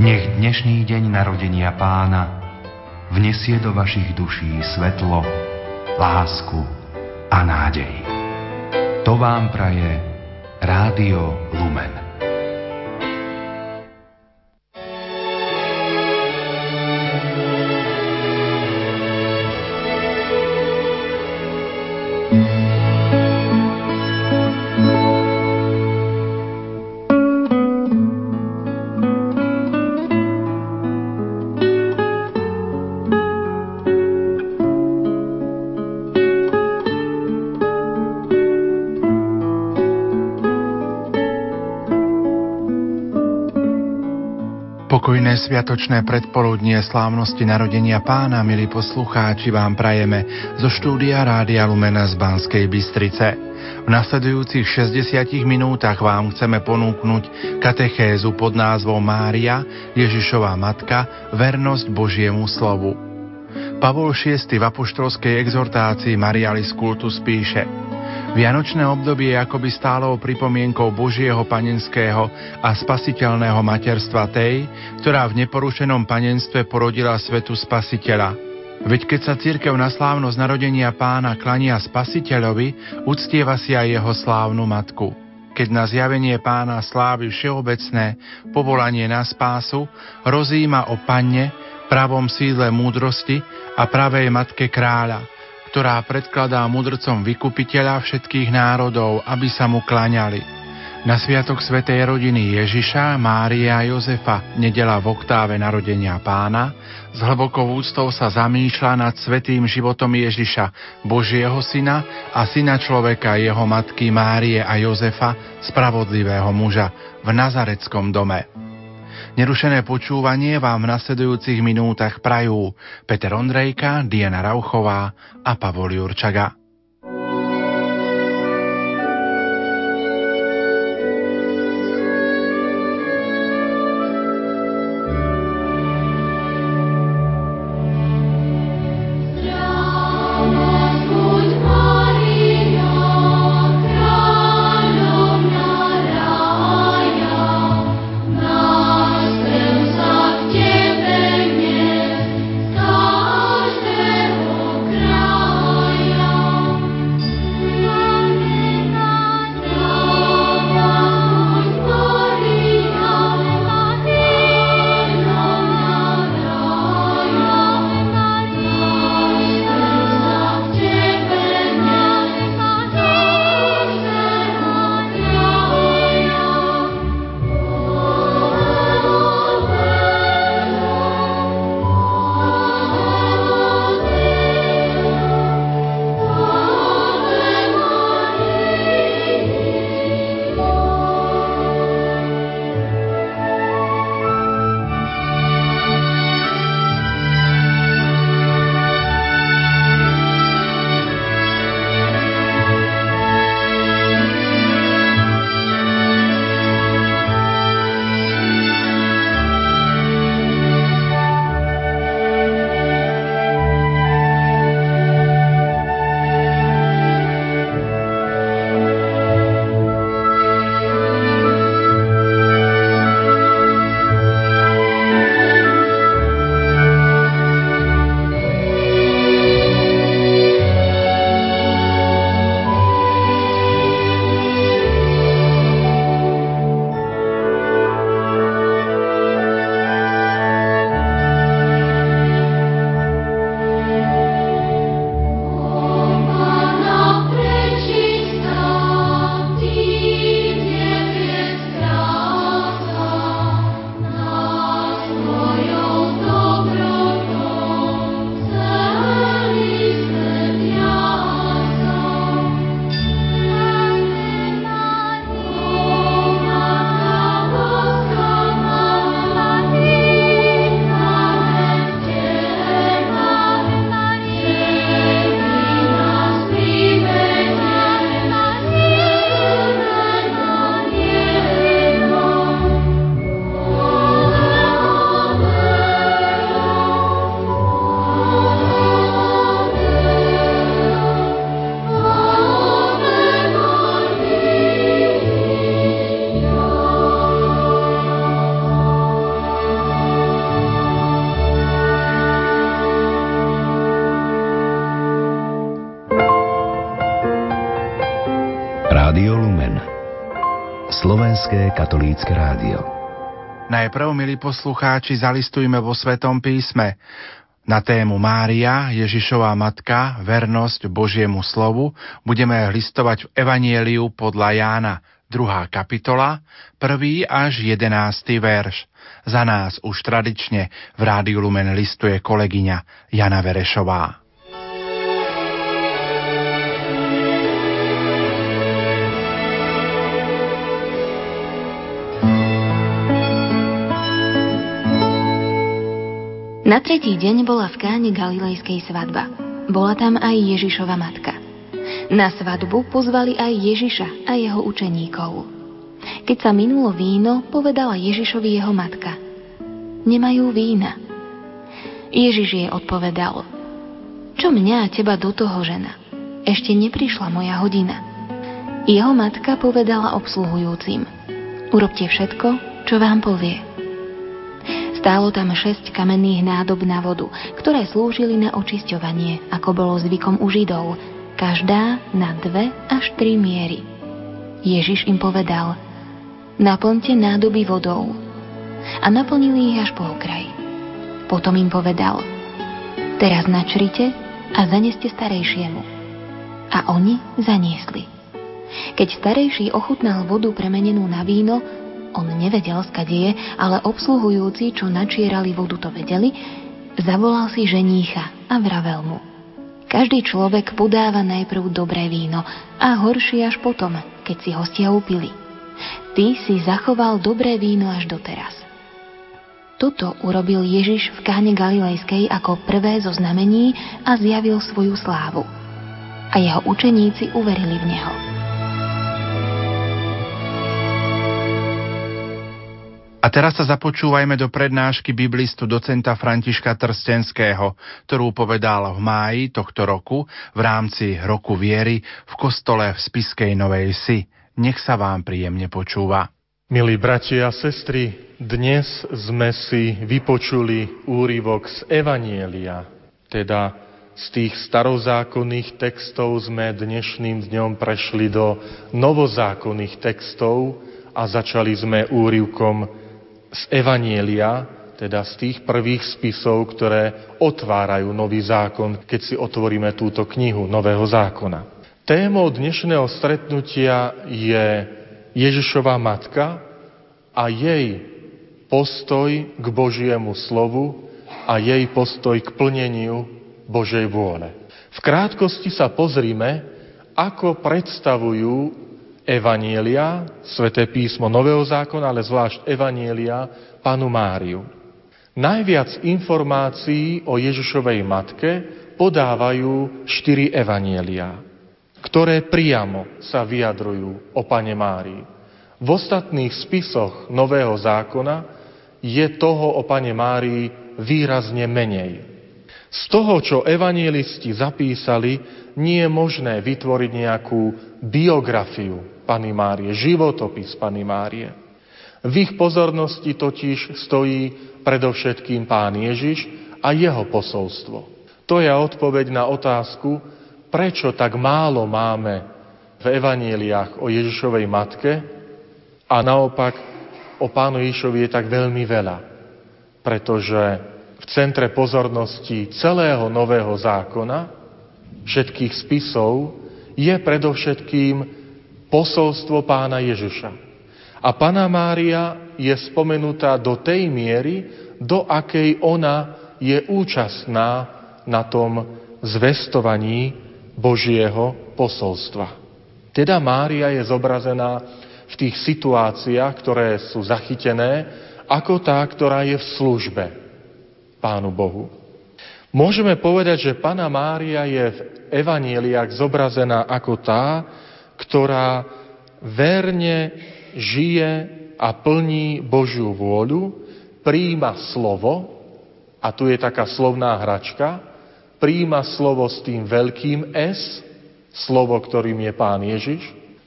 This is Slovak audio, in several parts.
Nech dnešný deň narodenia pána vnesie do vašich duší svetlo, lásku a nádej. To vám praje Rádio Lumen. Pokojné sviatočné predpoludnie slávnosti narodenia pána, milí poslucháči, vám prajeme zo štúdia Rádia Lumena z Banskej Bystrice. V nasledujúcich 60 minútach vám chceme ponúknuť katechézu pod názvom Mária, Ježišová matka, vernosť Božiemu slovu. Pavol VI v apoštolskej exhortácii Marialis Cultus píše – Vianočné obdobie akoby stálou pripomienkou Božieho panenského a spasiteľného materstva tej, ktorá v neporušenom panenstve porodila svetu spasiteľa. Veď keď sa církev na slávnosť narodenia pána klania spasiteľovi, uctieva si aj jeho slávnu matku. Keď na zjavenie pána slávi všeobecné povolanie na spásu, rozíma o panne, pravom sídle múdrosti a pravej matke kráľa, ktorá predkladá mudrcom vykupiteľa všetkých národov, aby sa mu klaňali. Na sviatok Svetej rodiny Ježiša, Mária a Jozefa, nedela v oktáve narodenia pána, s hlbokou úctou sa zamýšľa nad svetým životom Ježiša, Božieho syna a syna človeka jeho matky Márie a Jozefa, spravodlivého muža, v Nazareckom dome. Nerušené počúvanie vám v nasledujúcich minútach prajú Peter Ondrejka, Diana Rauchová a Pavol Jurčaga. Slovenské katolícke rádio Najprv, milí poslucháči, zalistujme vo Svetom písme na tému Mária, Ježišová matka, vernosť Božiemu slovu budeme listovať v Evanieliu podľa Jána, 2. kapitola, 1. až 11. verš. Za nás už tradične v Rádiu Lumen listuje kolegyňa Jana Verešová. Na tretí deň bola v káne Galilejskej svadba. Bola tam aj Ježišova matka. Na svadbu pozvali aj Ježiša a jeho učeníkov. Keď sa minulo víno, povedala Ježišovi jeho matka. Nemajú vína. Ježiš jej odpovedal. Čo mňa a teba do toho žena? Ešte neprišla moja hodina. Jeho matka povedala obsluhujúcim. Urobte všetko, čo vám povie. Stálo tam šesť kamenných nádob na vodu, ktoré slúžili na očisťovanie, ako bolo zvykom u Židov, každá na dve až tri miery. Ježiš im povedal, naplňte nádoby vodou. A naplnili ich až po okraj. Potom im povedal, teraz načrite a zaneste starejšiemu. A oni zaniesli. Keď starejší ochutnal vodu premenenú na víno, on nevedel, skade je, ale obsluhujúci, čo načierali vodu, to vedeli, zavolal si ženícha a vravel mu. Každý človek podáva najprv dobré víno a horšie až potom, keď si hostia upili. Ty si zachoval dobré víno až doteraz. Toto urobil Ježiš v káne Galilejskej ako prvé zo znamení a zjavil svoju slávu. A jeho učeníci uverili v Neho. A teraz sa započúvajme do prednášky biblistu docenta Františka Trstenského, ktorú povedal v máji tohto roku v rámci Roku viery v kostole v Spiskej Novej Si. Nech sa vám príjemne počúva. Milí bratia a sestry, dnes sme si vypočuli úryvok z Evanielia, teda z tých starozákonných textov sme dnešným dňom prešli do novozákonných textov a začali sme úrivkom z Evanielia, teda z tých prvých spisov, ktoré otvárajú nový zákon, keď si otvoríme túto knihu Nového zákona. Témou dnešného stretnutia je Ježišova matka a jej postoj k Božiemu slovu a jej postoj k plneniu Božej vôle. V krátkosti sa pozrime, ako predstavujú Evanielia, sveté písmo Nového zákona, ale zvlášť Evanielia, panu Máriu. Najviac informácií o Ježišovej matke podávajú štyri Evanielia, ktoré priamo sa vyjadrujú o pane Márii. V ostatných spisoch Nového zákona je toho o pane Márii výrazne menej. Z toho, čo evanielisti zapísali, nie je možné vytvoriť nejakú biografiu Pany Márie, životopis Pany Márie. V ich pozornosti totiž stojí predovšetkým Pán Ježiš a jeho posolstvo. To je odpoveď na otázku, prečo tak málo máme v evaníliách o Ježišovej matke a naopak o Pánu Ježišovi je tak veľmi veľa. Pretože v centre pozornosti celého nového zákona, všetkých spisov, je predovšetkým posolstvo pána Ježiša. A Pana Mária je spomenutá do tej miery, do akej ona je účastná na tom zvestovaní Božieho posolstva. Teda Mária je zobrazená v tých situáciách, ktoré sú zachytené, ako tá, ktorá je v službe Pánu Bohu. Môžeme povedať, že Pana Mária je v evanieliach zobrazená ako tá, ktorá verne žije a plní Božiu vôľu, príjima slovo, a tu je taká slovná hračka, príjima slovo s tým veľkým S, slovo, ktorým je Pán Ježiš,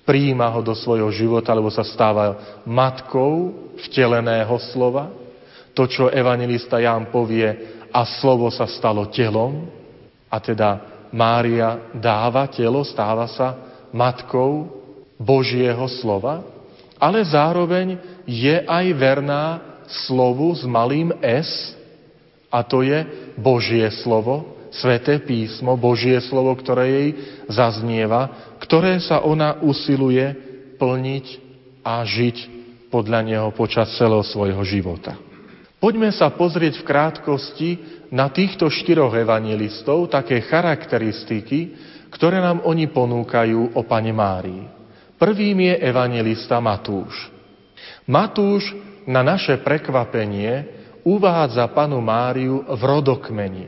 príjima ho do svojho života, lebo sa stáva matkou vteleného slova. To, čo evangelista Ján povie, a slovo sa stalo telom, a teda Mária dáva telo, stáva sa matkou Božieho slova, ale zároveň je aj verná slovu s malým S, a to je Božie slovo, Sveté písmo, Božie slovo, ktoré jej zaznieva, ktoré sa ona usiluje plniť a žiť podľa neho počas celého svojho života. Poďme sa pozrieť v krátkosti na týchto štyroch evangelistov také charakteristiky, ktoré nám oni ponúkajú o Pane Márii. Prvým je evangelista Matúš. Matúš na naše prekvapenie uvádza panu Máriu v rodokmeni,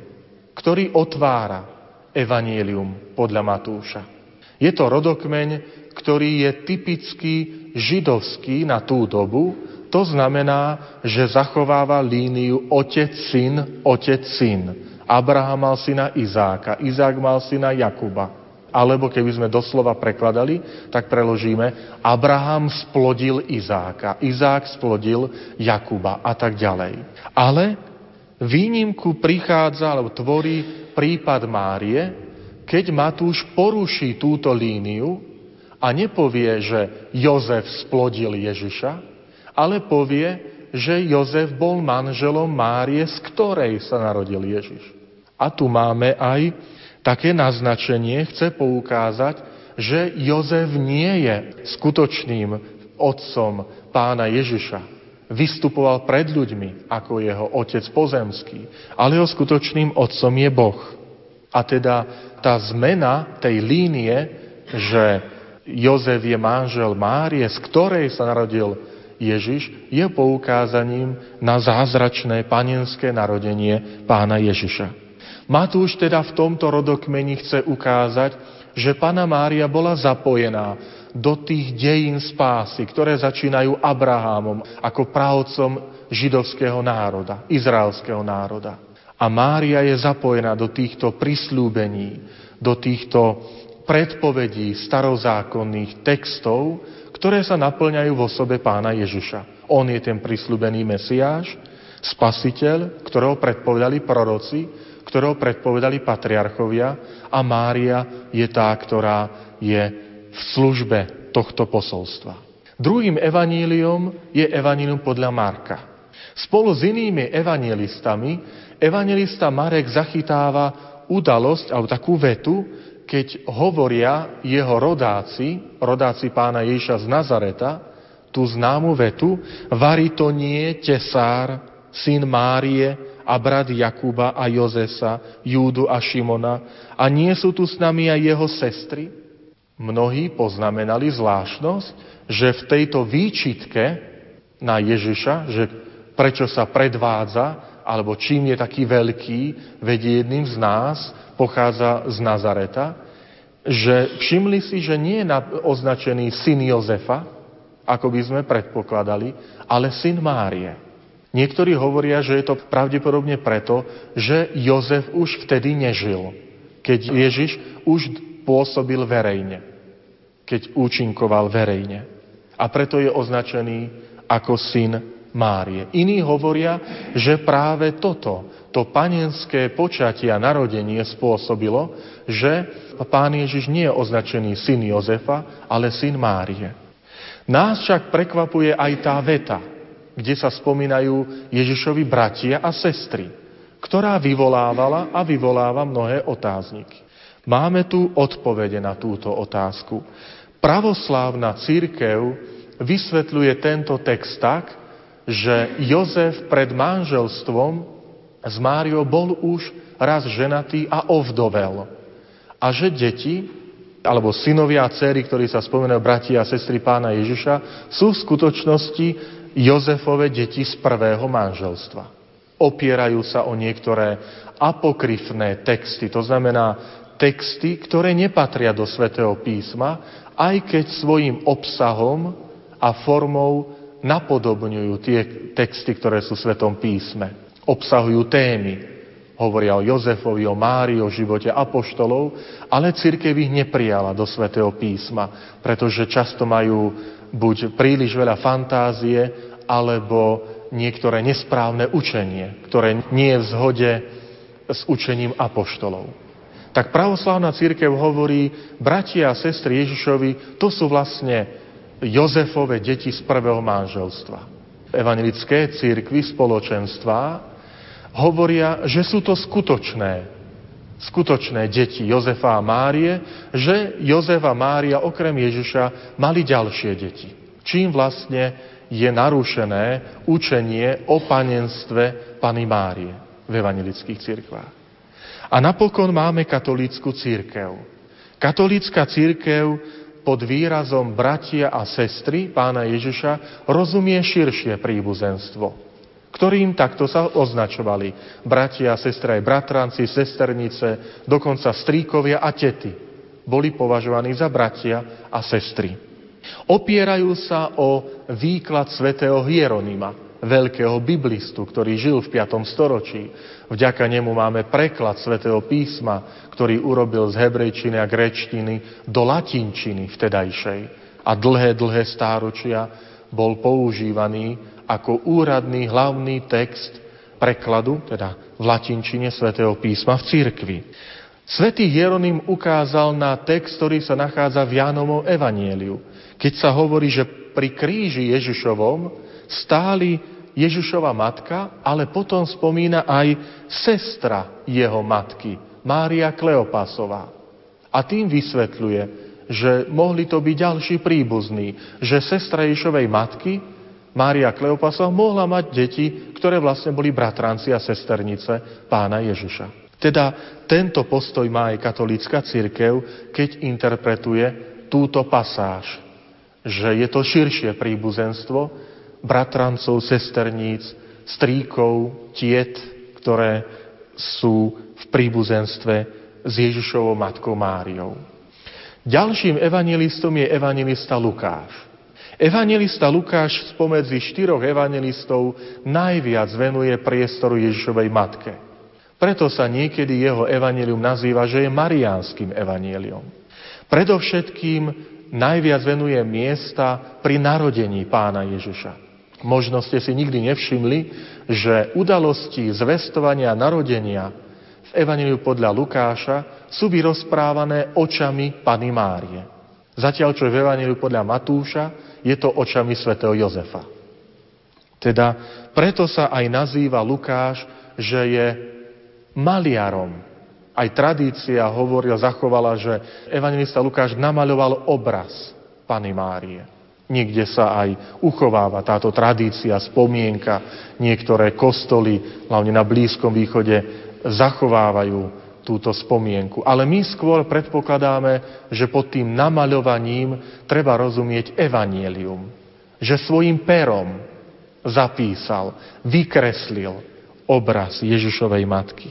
ktorý otvára evanielium podľa Matúša. Je to rodokmeň, ktorý je typicky židovský na tú dobu, to znamená, že zachováva líniu otec-syn, otec-syn. Abraham mal syna Izáka, Izák mal syna Jakuba. Alebo keby sme doslova prekladali, tak preložíme Abraham splodil Izáka, Izák splodil Jakuba a tak ďalej. Ale výnimku prichádza, alebo tvorí prípad Márie, keď Matúš poruší túto líniu a nepovie, že Jozef splodil Ježiša, ale povie, že Jozef bol manželom Márie, z ktorej sa narodil Ježiš. A tu máme aj také naznačenie chce poukázať, že Jozef nie je skutočným otcom pána Ježiša. Vystupoval pred ľuďmi ako jeho otec pozemský, ale jeho skutočným otcom je Boh. A teda tá zmena tej línie, že Jozef je manžel Márie, z ktorej sa narodil Ježiš, je poukázaním na zázračné panenské narodenie pána Ježiša. Matúš teda v tomto rodokmeni chce ukázať, že Pana Mária bola zapojená do tých dejín spásy, ktoré začínajú Abrahámom ako pravcom židovského národa, izraelského národa. A Mária je zapojená do týchto prislúbení, do týchto predpovedí starozákonných textov, ktoré sa naplňajú v osobe pána Ježiša. On je ten prislúbený Mesiáš, spasiteľ, ktorého predpovedali proroci, ktorého predpovedali patriarchovia a Mária je tá, ktorá je v službe tohto posolstva. Druhým evaníliom je evanílium podľa Marka. Spolu s inými evangelistami evangelista Marek zachytáva udalosť alebo takú vetu, keď hovoria jeho rodáci, rodáci pána Ježiša z Nazareta, tú známu vetu, varí to nie tesár, syn Márie, a brat Jakuba a Jozesa, Júdu a Šimona a nie sú tu s nami aj jeho sestry? Mnohí poznamenali zvláštnosť, že v tejto výčitke na Ježiša, že prečo sa predvádza, alebo čím je taký veľký, vedie jedným z nás, pochádza z Nazareta, že všimli si, že nie je označený syn Jozefa, ako by sme predpokladali, ale syn Márie. Niektorí hovoria, že je to pravdepodobne preto, že Jozef už vtedy nežil, keď Ježiš už pôsobil verejne, keď účinkoval verejne. A preto je označený ako syn Márie. Iní hovoria, že práve toto, to panenské počatie a narodenie spôsobilo, že pán Ježiš nie je označený syn Jozefa, ale syn Márie. Nás však prekvapuje aj tá veta, kde sa spomínajú Ježišovi bratia a sestry, ktorá vyvolávala a vyvoláva mnohé otázniky. Máme tu odpovede na túto otázku. Pravoslávna církev vysvetľuje tento text tak, že Jozef pred manželstvom s Máriou bol už raz ženatý a ovdovel. A že deti, alebo synovia a céry, ktorí sa spomínajú bratia a sestry pána Ježiša, sú v skutočnosti Jozefove deti z prvého manželstva. Opierajú sa o niektoré apokryfné texty, to znamená texty, ktoré nepatria do svätého písma, aj keď svojim obsahom a formou napodobňujú tie texty, ktoré sú v Svetom písme. Obsahujú témy, hovoria o Jozefovi, o Márii, o živote apoštolov, ale církev ich neprijala do Svetého písma, pretože často majú buď príliš veľa fantázie, alebo niektoré nesprávne učenie, ktoré nie je v zhode s učením apoštolov. tak pravoslavná církev hovorí, bratia a sestry Ježišovi, to sú vlastne Jozefove deti z prvého manželstva. Evangelické církvy, spoločenstva hovoria, že sú to skutočné, skutočné deti Jozefa a Márie, že Jozef a Mária okrem Ježiša mali ďalšie deti. Čím vlastne je narušené učenie o panenstve Pany Márie v evangelických církvách. A napokon máme katolícku církev. Katolícka církev pod výrazom bratia a sestry pána Ježiša rozumie širšie príbuzenstvo, ktorým takto sa označovali. Bratia a sestry aj bratranci, sesternice, dokonca stríkovia a tety boli považovaní za bratia a sestry. Opierajú sa o výklad svätého Hieronima, veľkého biblistu, ktorý žil v 5. storočí. Vďaka nemu máme preklad svätého písma, ktorý urobil z hebrejčiny a grečtiny do latinčiny vtedajšej. A dlhé, dlhé stáročia bol používaný ako úradný hlavný text prekladu, teda v latinčine svätého písma v cirkvi. Svetý Hieronym ukázal na text, ktorý sa nachádza v Jánovom evanieliu, keď sa hovorí, že pri kríži Ježišovom stáli Ježišova matka, ale potom spomína aj sestra jeho matky, Mária Kleopasová. A tým vysvetľuje, že mohli to byť ďalší príbuzní, že sestra Ježišovej matky, Mária Kleopasová, mohla mať deti, ktoré vlastne boli bratranci a sesternice pána Ježiša. Teda tento postoj má aj katolícka církev, keď interpretuje túto pasáž, že je to širšie príbuzenstvo, bratrancov, sesterníc, stríkov, tiet, ktoré sú v príbuzenstve s Ježišovou matkou Máriou. Ďalším evangelistom je evangelista Lukáš. Evangelista Lukáš spomedzi štyroch evangelistov najviac venuje priestoru Ježišovej matke. Preto sa niekedy jeho evanelium nazýva, že je mariánskym evaneliom. Predovšetkým najviac venuje miesta pri narodení pána Ježiša. Možno ste si nikdy nevšimli, že udalosti zvestovania narodenia v Evangeliu podľa Lukáša sú vyrozprávané očami Pany Márie. Zatiaľ, čo v Evangeliu podľa Matúša je to očami svätého Jozefa. Teda preto sa aj nazýva Lukáš, že je maliarom. Aj tradícia hovorila, zachovala, že evangelista Lukáš namaľoval obraz Pany Márie. Niekde sa aj uchováva táto tradícia, spomienka. Niektoré kostoly, hlavne na Blízkom východe, zachovávajú túto spomienku. Ale my skôr predpokladáme, že pod tým namaľovaním treba rozumieť evanielium. Že svojim perom zapísal, vykreslil obraz Ježišovej matky.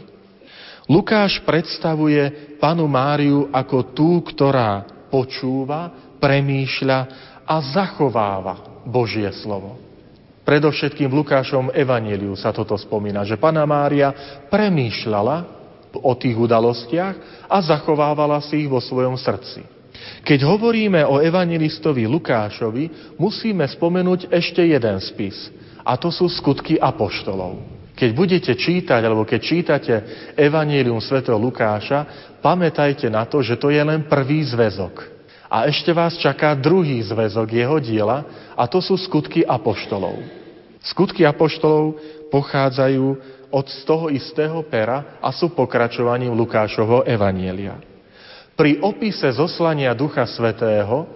Lukáš predstavuje panu Máriu ako tú, ktorá počúva, premýšľa a zachováva Božie slovo. Predovšetkým v Lukášom evaníliu sa toto spomína, že Pana Mária premýšľala o tých udalostiach a zachovávala si ich vo svojom srdci. Keď hovoríme o evangelistovi Lukášovi, musíme spomenúť ešte jeden spis, a to sú skutky apoštolov. Keď budete čítať, alebo keď čítate Evangelium svätého Lukáša, pamätajte na to, že to je len prvý zväzok. A ešte vás čaká druhý zväzok jeho diela a to sú skutky apoštolov. Skutky apoštolov pochádzajú od z toho istého pera a sú pokračovaním Lukášovho evanielia. Pri opise zoslania Ducha Svetého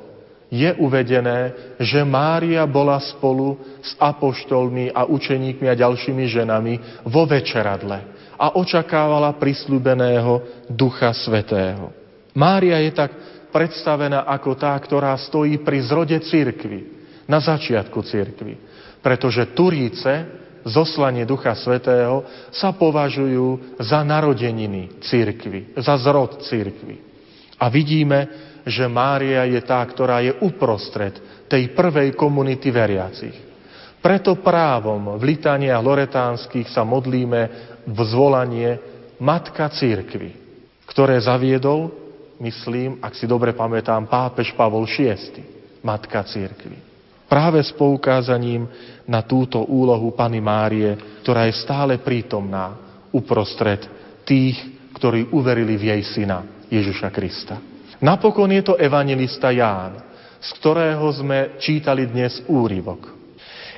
je uvedené, že Mária bola spolu s apoštolmi a učeníkmi a ďalšími ženami vo večeradle a očakávala prislúbeného Ducha Svetého. Mária je tak predstavená ako tá, ktorá stojí pri zrode církvy, na začiatku církvy. Pretože Turíce, zoslanie Ducha Svetého, sa považujú za narodeniny církvy, za zrod církvy. A vidíme, že Mária je tá, ktorá je uprostred tej prvej komunity veriacich. Preto právom v litaniach loretánskych sa modlíme v zvolanie Matka církvy, ktoré zaviedol myslím, ak si dobre pamätám, pápež Pavol VI, matka církvy. Práve s poukázaním na túto úlohu Pany Márie, ktorá je stále prítomná uprostred tých ktorí uverili v jej syna Ježiša Krista. Napokon je to evangelista Ján, z ktorého sme čítali dnes úryvok.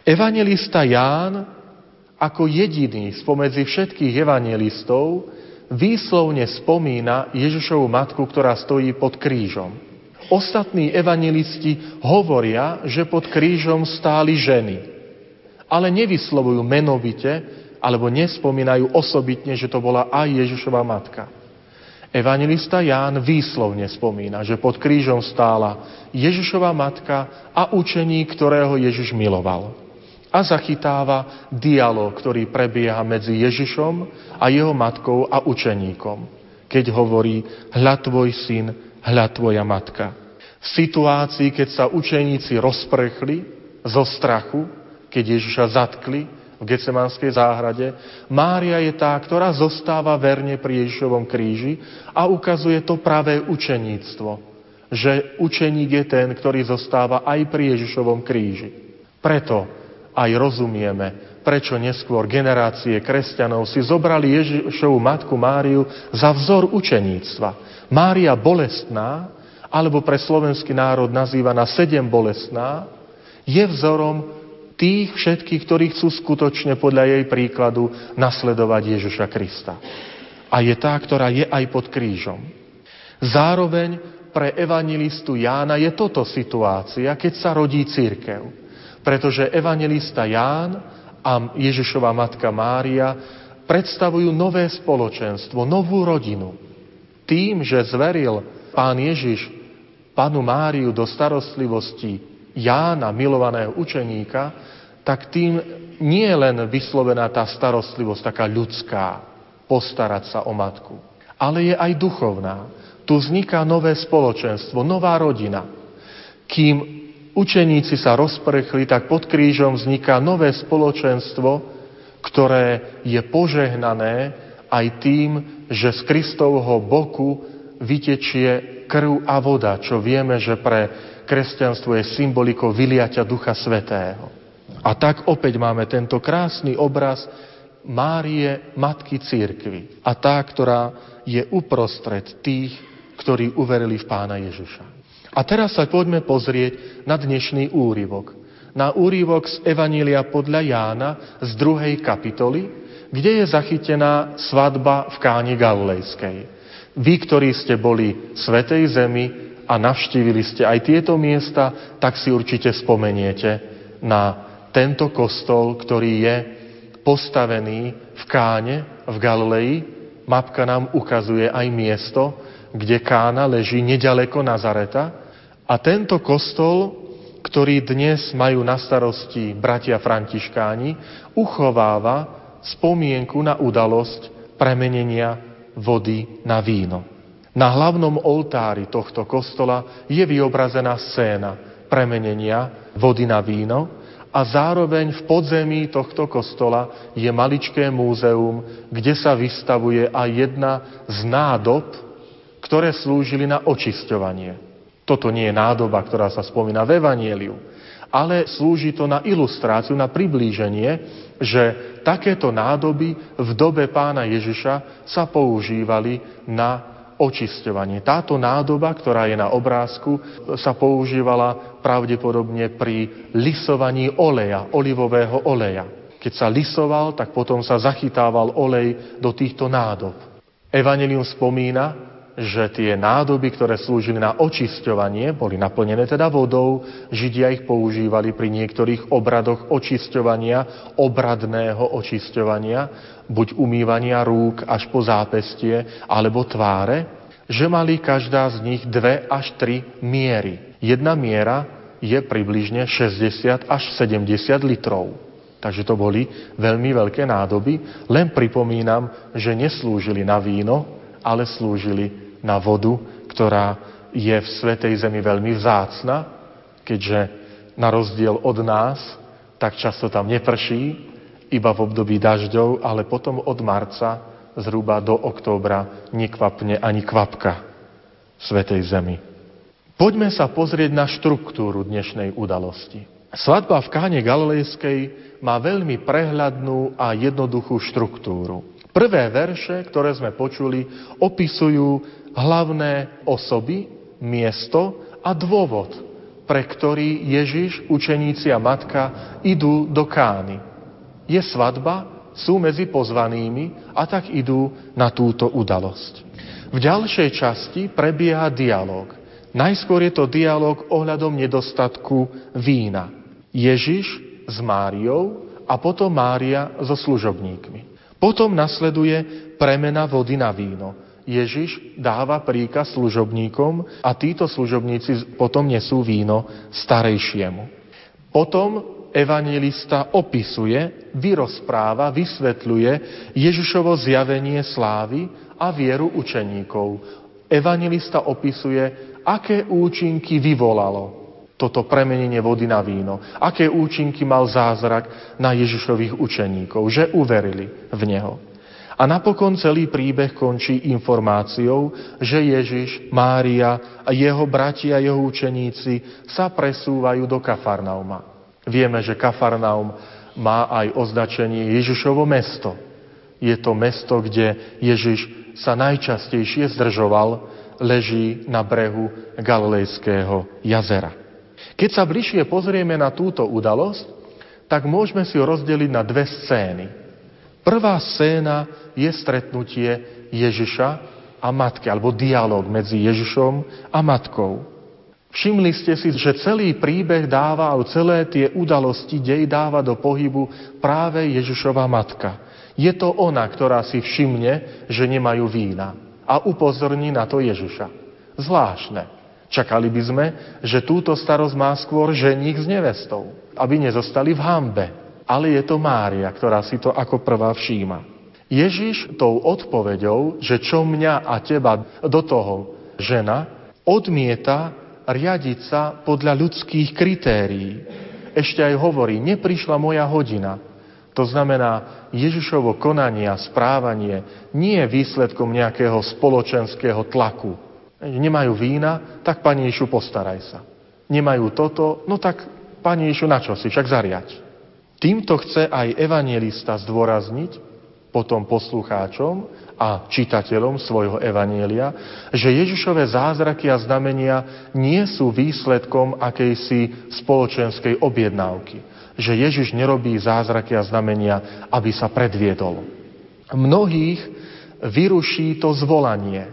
Evangelista Ján ako jediný spomedzi všetkých evangelistov výslovne spomína Ježišovu matku, ktorá stojí pod krížom. Ostatní evangelisti hovoria, že pod krížom stáli ženy, ale nevyslovujú menovite alebo nespomínajú osobitne, že to bola aj Ježišova matka. Evangelista Ján výslovne spomína, že pod krížom stála Ježišova matka a učení, ktorého Ježiš miloval. A zachytáva dialog, ktorý prebieha medzi Ježišom a jeho matkou a učeníkom, keď hovorí, hľa tvoj syn, hľa tvoja matka. V situácii, keď sa učeníci rozprchli zo strachu, keď Ježiša zatkli, v Getsemanskej záhrade. Mária je tá, ktorá zostáva verne pri Ježišovom kríži a ukazuje to pravé učeníctvo, že učeník je ten, ktorý zostáva aj pri Ježišovom kríži. Preto aj rozumieme, prečo neskôr generácie kresťanov si zobrali Ježišovu matku Máriu za vzor učeníctva. Mária bolestná, alebo pre slovenský národ nazývaná sedem bolestná, je vzorom tých všetkých, ktorí chcú skutočne podľa jej príkladu nasledovať Ježiša Krista. A je tá, ktorá je aj pod krížom. Zároveň pre evangelistu Jána je toto situácia, keď sa rodí církev. Pretože evangelista Ján a Ježišova matka Mária predstavujú nové spoločenstvo, novú rodinu. Tým, že zveril pán Ježiš panu Máriu do starostlivosti Jána, milovaného učeníka, tak tým nie je len vyslovená tá starostlivosť taká ľudská, postarať sa o matku, ale je aj duchovná. Tu vzniká nové spoločenstvo, nová rodina. Kým učeníci sa rozprchli, tak pod krížom vzniká nové spoločenstvo, ktoré je požehnané aj tým, že z Kristovho boku vytečie krv a voda, čo vieme, že pre kresťanstvo je symbolikou vyliaťa Ducha Svetého. A tak opäť máme tento krásny obraz Márie, Matky Církvy. A tá, ktorá je uprostred tých, ktorí uverili v Pána Ježiša. A teraz sa poďme pozrieť na dnešný úryvok. Na úryvok z Evanília podľa Jána z druhej kapitoly, kde je zachytená svadba v Káni Galilejskej. Vy, ktorí ste boli Svetej Zemi, a navštívili ste aj tieto miesta, tak si určite spomeniete na tento kostol, ktorý je postavený v Káne, v Galilei. Mapka nám ukazuje aj miesto, kde Kána leží nedaleko Nazareta. A tento kostol, ktorý dnes majú na starosti bratia františkáni, uchováva spomienku na udalosť premenenia vody na víno. Na hlavnom oltári tohto kostola je vyobrazená scéna premenenia vody na víno a zároveň v podzemí tohto kostola je maličké múzeum, kde sa vystavuje aj jedna z nádob, ktoré slúžili na očisťovanie. Toto nie je nádoba, ktorá sa spomína v Evanieliu, ale slúži to na ilustráciu, na priblíženie, že takéto nádoby v dobe pána Ježiša sa používali na očisťovanie. Táto nádoba, ktorá je na obrázku, sa používala pravdepodobne pri lisovaní oleja, olivového oleja. Keď sa lisoval, tak potom sa zachytával olej do týchto nádob. Evangelium spomína, že tie nádoby, ktoré slúžili na očisťovanie, boli naplnené teda vodou. Židia ich používali pri niektorých obradoch očisťovania, obradného očisťovania, buď umývania rúk až po zápestie, alebo tváre, že mali každá z nich dve až tri miery. Jedna miera je približne 60 až 70 litrov. Takže to boli veľmi veľké nádoby. Len pripomínam, že neslúžili na víno, ale slúžili na vodu, ktorá je v Svetej Zemi veľmi vzácna, keďže na rozdiel od nás, tak často tam neprší, iba v období dažďov, ale potom od marca zhruba do októbra nekvapne ani kvapka Svetej Zemi. Poďme sa pozrieť na štruktúru dnešnej udalosti. Svadba v Káne Galilejskej má veľmi prehľadnú a jednoduchú štruktúru. Prvé verše, ktoré sme počuli, opisujú hlavné osoby, miesto a dôvod, pre ktorý Ježiš, učeníci a matka idú do Kány. Je svadba, sú medzi pozvanými a tak idú na túto udalosť. V ďalšej časti prebieha dialog. Najskôr je to dialog ohľadom nedostatku vína. Ježiš s Máriou a potom Mária so služobníkmi. Potom nasleduje premena vody na víno. Ježiš dáva príkaz služobníkom a títo služobníci potom nesú víno starejšiemu. Potom evangelista opisuje, vyrozpráva, vysvetľuje Ježišovo zjavenie slávy a vieru učeníkov. Evangelista opisuje, aké účinky vyvolalo toto premenenie vody na víno. Aké účinky mal zázrak na Ježišových učeníkov, že uverili v Neho. A napokon celý príbeh končí informáciou, že Ježiš, Mária a jeho bratia jeho učeníci sa presúvajú do Kafarnauma. Vieme, že Kafarnaum má aj označenie Ježišovo mesto. Je to mesto, kde Ježiš sa najčastejšie zdržoval, leží na brehu Galilejského jazera. Keď sa bližšie pozrieme na túto udalosť, tak môžeme si ho rozdeliť na dve scény. Prvá scéna je stretnutie Ježiša a matky, alebo dialog medzi Ježišom a matkou. Všimli ste si, že celý príbeh dáva, alebo celé tie udalosti dej dáva do pohybu práve Ježišova matka. Je to ona, ktorá si všimne, že nemajú vína a upozorní na to Ježiša. Zvláštne. Čakali by sme, že túto starosť má skôr ženík s nevestou, aby nezostali v hambe. Ale je to Mária, ktorá si to ako prvá všíma. Ježiš tou odpoveďou, že čo mňa a teba do toho žena, odmieta riadiť sa podľa ľudských kritérií. Ešte aj hovorí, neprišla moja hodina. To znamená, Ježišovo konanie a správanie nie je výsledkom nejakého spoločenského tlaku, Nemajú vína, tak pani Išu postaraj sa. Nemajú toto, no tak pani Išu na čo si, však zariať. Týmto chce aj evangelista zdôrazniť potom poslucháčom a čitateľom svojho evanielia, že Ježišové zázraky a znamenia nie sú výsledkom akejsi spoločenskej objednávky. Že Ježiš nerobí zázraky a znamenia, aby sa predviedol. Mnohých vyruší to zvolanie,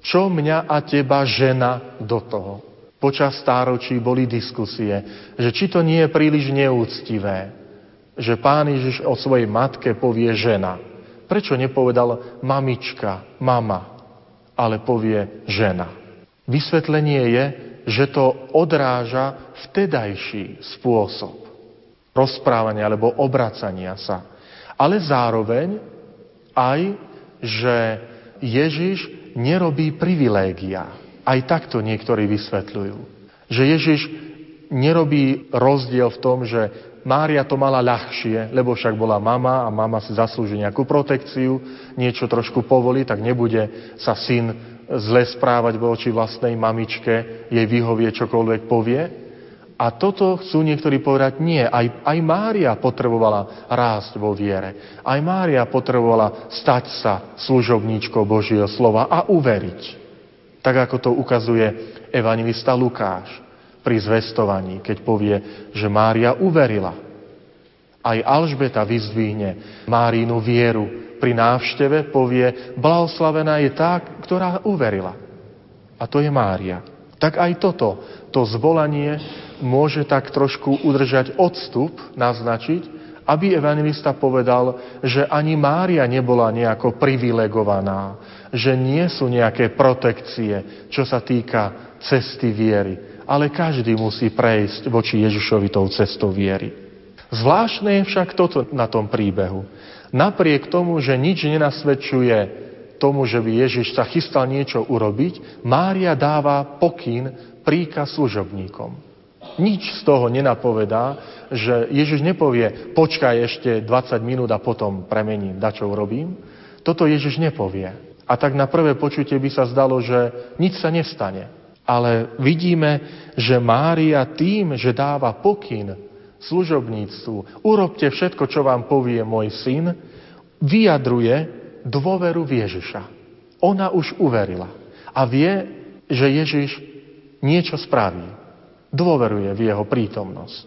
čo mňa a teba žena do toho? Počas stáročí boli diskusie, že či to nie je príliš neúctivé, že pán Ježiš o svojej matke povie žena. Prečo nepovedal mamička, mama, ale povie žena? Vysvetlenie je, že to odráža vtedajší spôsob rozprávania alebo obracania sa. Ale zároveň aj, že Ježiš nerobí privilégia. Aj takto niektorí vysvetľujú. Že Ježiš nerobí rozdiel v tom, že Mária to mala ľahšie, lebo však bola mama a mama si zaslúži nejakú protekciu, niečo trošku povolí, tak nebude sa syn zle správať voči vlastnej mamičke, jej vyhovie čokoľvek povie. A toto chcú niektorí povedať, nie, aj, aj Mária potrebovala rásť vo viere. Aj Mária potrebovala stať sa služobníčkou Božieho slova a uveriť. Tak ako to ukazuje evangelista Lukáš pri zvestovaní, keď povie, že Mária uverila. Aj Alžbeta vyzdvihne Márínu vieru. Pri návšteve povie, blahoslavená je tá, ktorá uverila. A to je Mária. Tak aj toto, to zvolanie môže tak trošku udržať odstup, naznačiť, aby evangelista povedal, že ani Mária nebola nejako privilegovaná, že nie sú nejaké protekcie, čo sa týka cesty viery, ale každý musí prejsť voči Ježišovi tou cestou viery. Zvláštne je však toto na tom príbehu. Napriek tomu, že nič nenasvedčuje tomu, že by Ježiš sa chystal niečo urobiť, Mária dáva pokyn príkaz služobníkom. Nič z toho nenapovedá, že Ježiš nepovie, počkaj ešte 20 minút a potom premením, da čo urobím. Toto Ježiš nepovie. A tak na prvé počutie by sa zdalo, že nič sa nestane. Ale vidíme, že Mária tým, že dáva pokyn služobníctvu, urobte všetko, čo vám povie môj syn, vyjadruje, dôveru v Ježiša. Ona už uverila a vie, že Ježiš niečo spraví. Dôveruje v jeho prítomnosť.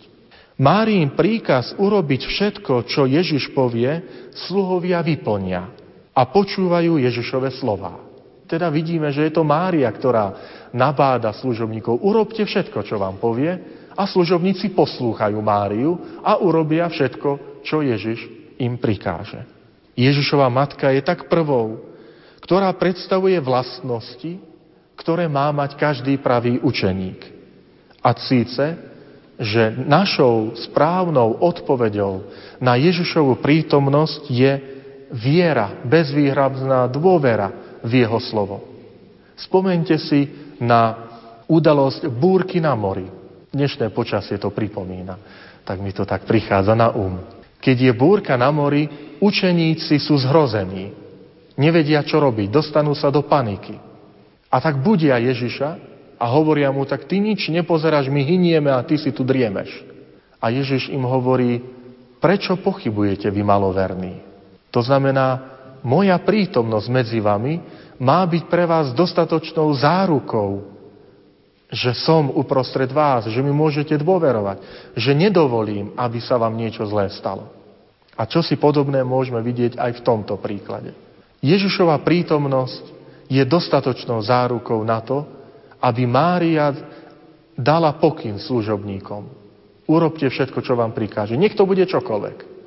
Márín príkaz urobiť všetko, čo Ježiš povie, sluhovia vyplnia a počúvajú Ježišove slova. Teda vidíme, že je to Mária, ktorá nabáda služobníkov. Urobte všetko, čo vám povie a služobníci poslúchajú Máriu a urobia všetko, čo Ježiš im prikáže. Ježišova matka je tak prvou, ktorá predstavuje vlastnosti, ktoré má mať každý pravý učeník. A síce, že našou správnou odpoveďou na Ježišovu prítomnosť je viera, bezvýhradná dôvera v jeho slovo. Spomente si na udalosť búrky na mori. Dnešné počasie to pripomína. Tak mi to tak prichádza na um. Keď je búrka na mori, učeníci sú zhrození nevedia, čo robiť, dostanú sa do paniky. A tak budia Ježiša a hovoria mu, tak ty nič nepozeráš, my hynieme a ty si tu driemeš. A Ježiš im hovorí, prečo pochybujete vy maloverní? To znamená, moja prítomnosť medzi vami má byť pre vás dostatočnou zárukou, že som uprostred vás, že mi môžete dôverovať, že nedovolím, aby sa vám niečo zlé stalo. A čo si podobné môžeme vidieť aj v tomto príklade. Ježišova prítomnosť je dostatočnou zárukou na to, aby Mária dala pokyn služobníkom. Urobte všetko, čo vám prikáže. Nech to bude čokoľvek.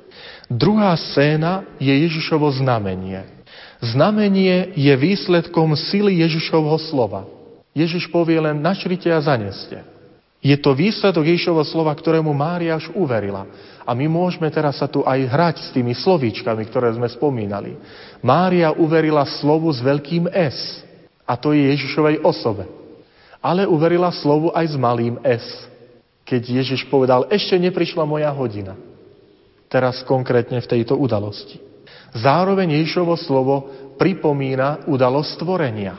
Druhá scéna je Ježišovo znamenie. Znamenie je výsledkom sily Ježišovho slova. Ježiš povie len našrite a zaneste. Je to výsledok Ježišovho slova, ktorému Mária už uverila. A my môžeme teraz sa tu aj hrať s tými slovíčkami, ktoré sme spomínali. Mária uverila slovu s veľkým S. A to je Ježišovej osobe. Ale uverila slovu aj s malým S. Keď Ježiš povedal, ešte neprišla moja hodina. Teraz konkrétne v tejto udalosti. Zároveň Ježišovo slovo pripomína udalosť stvorenia.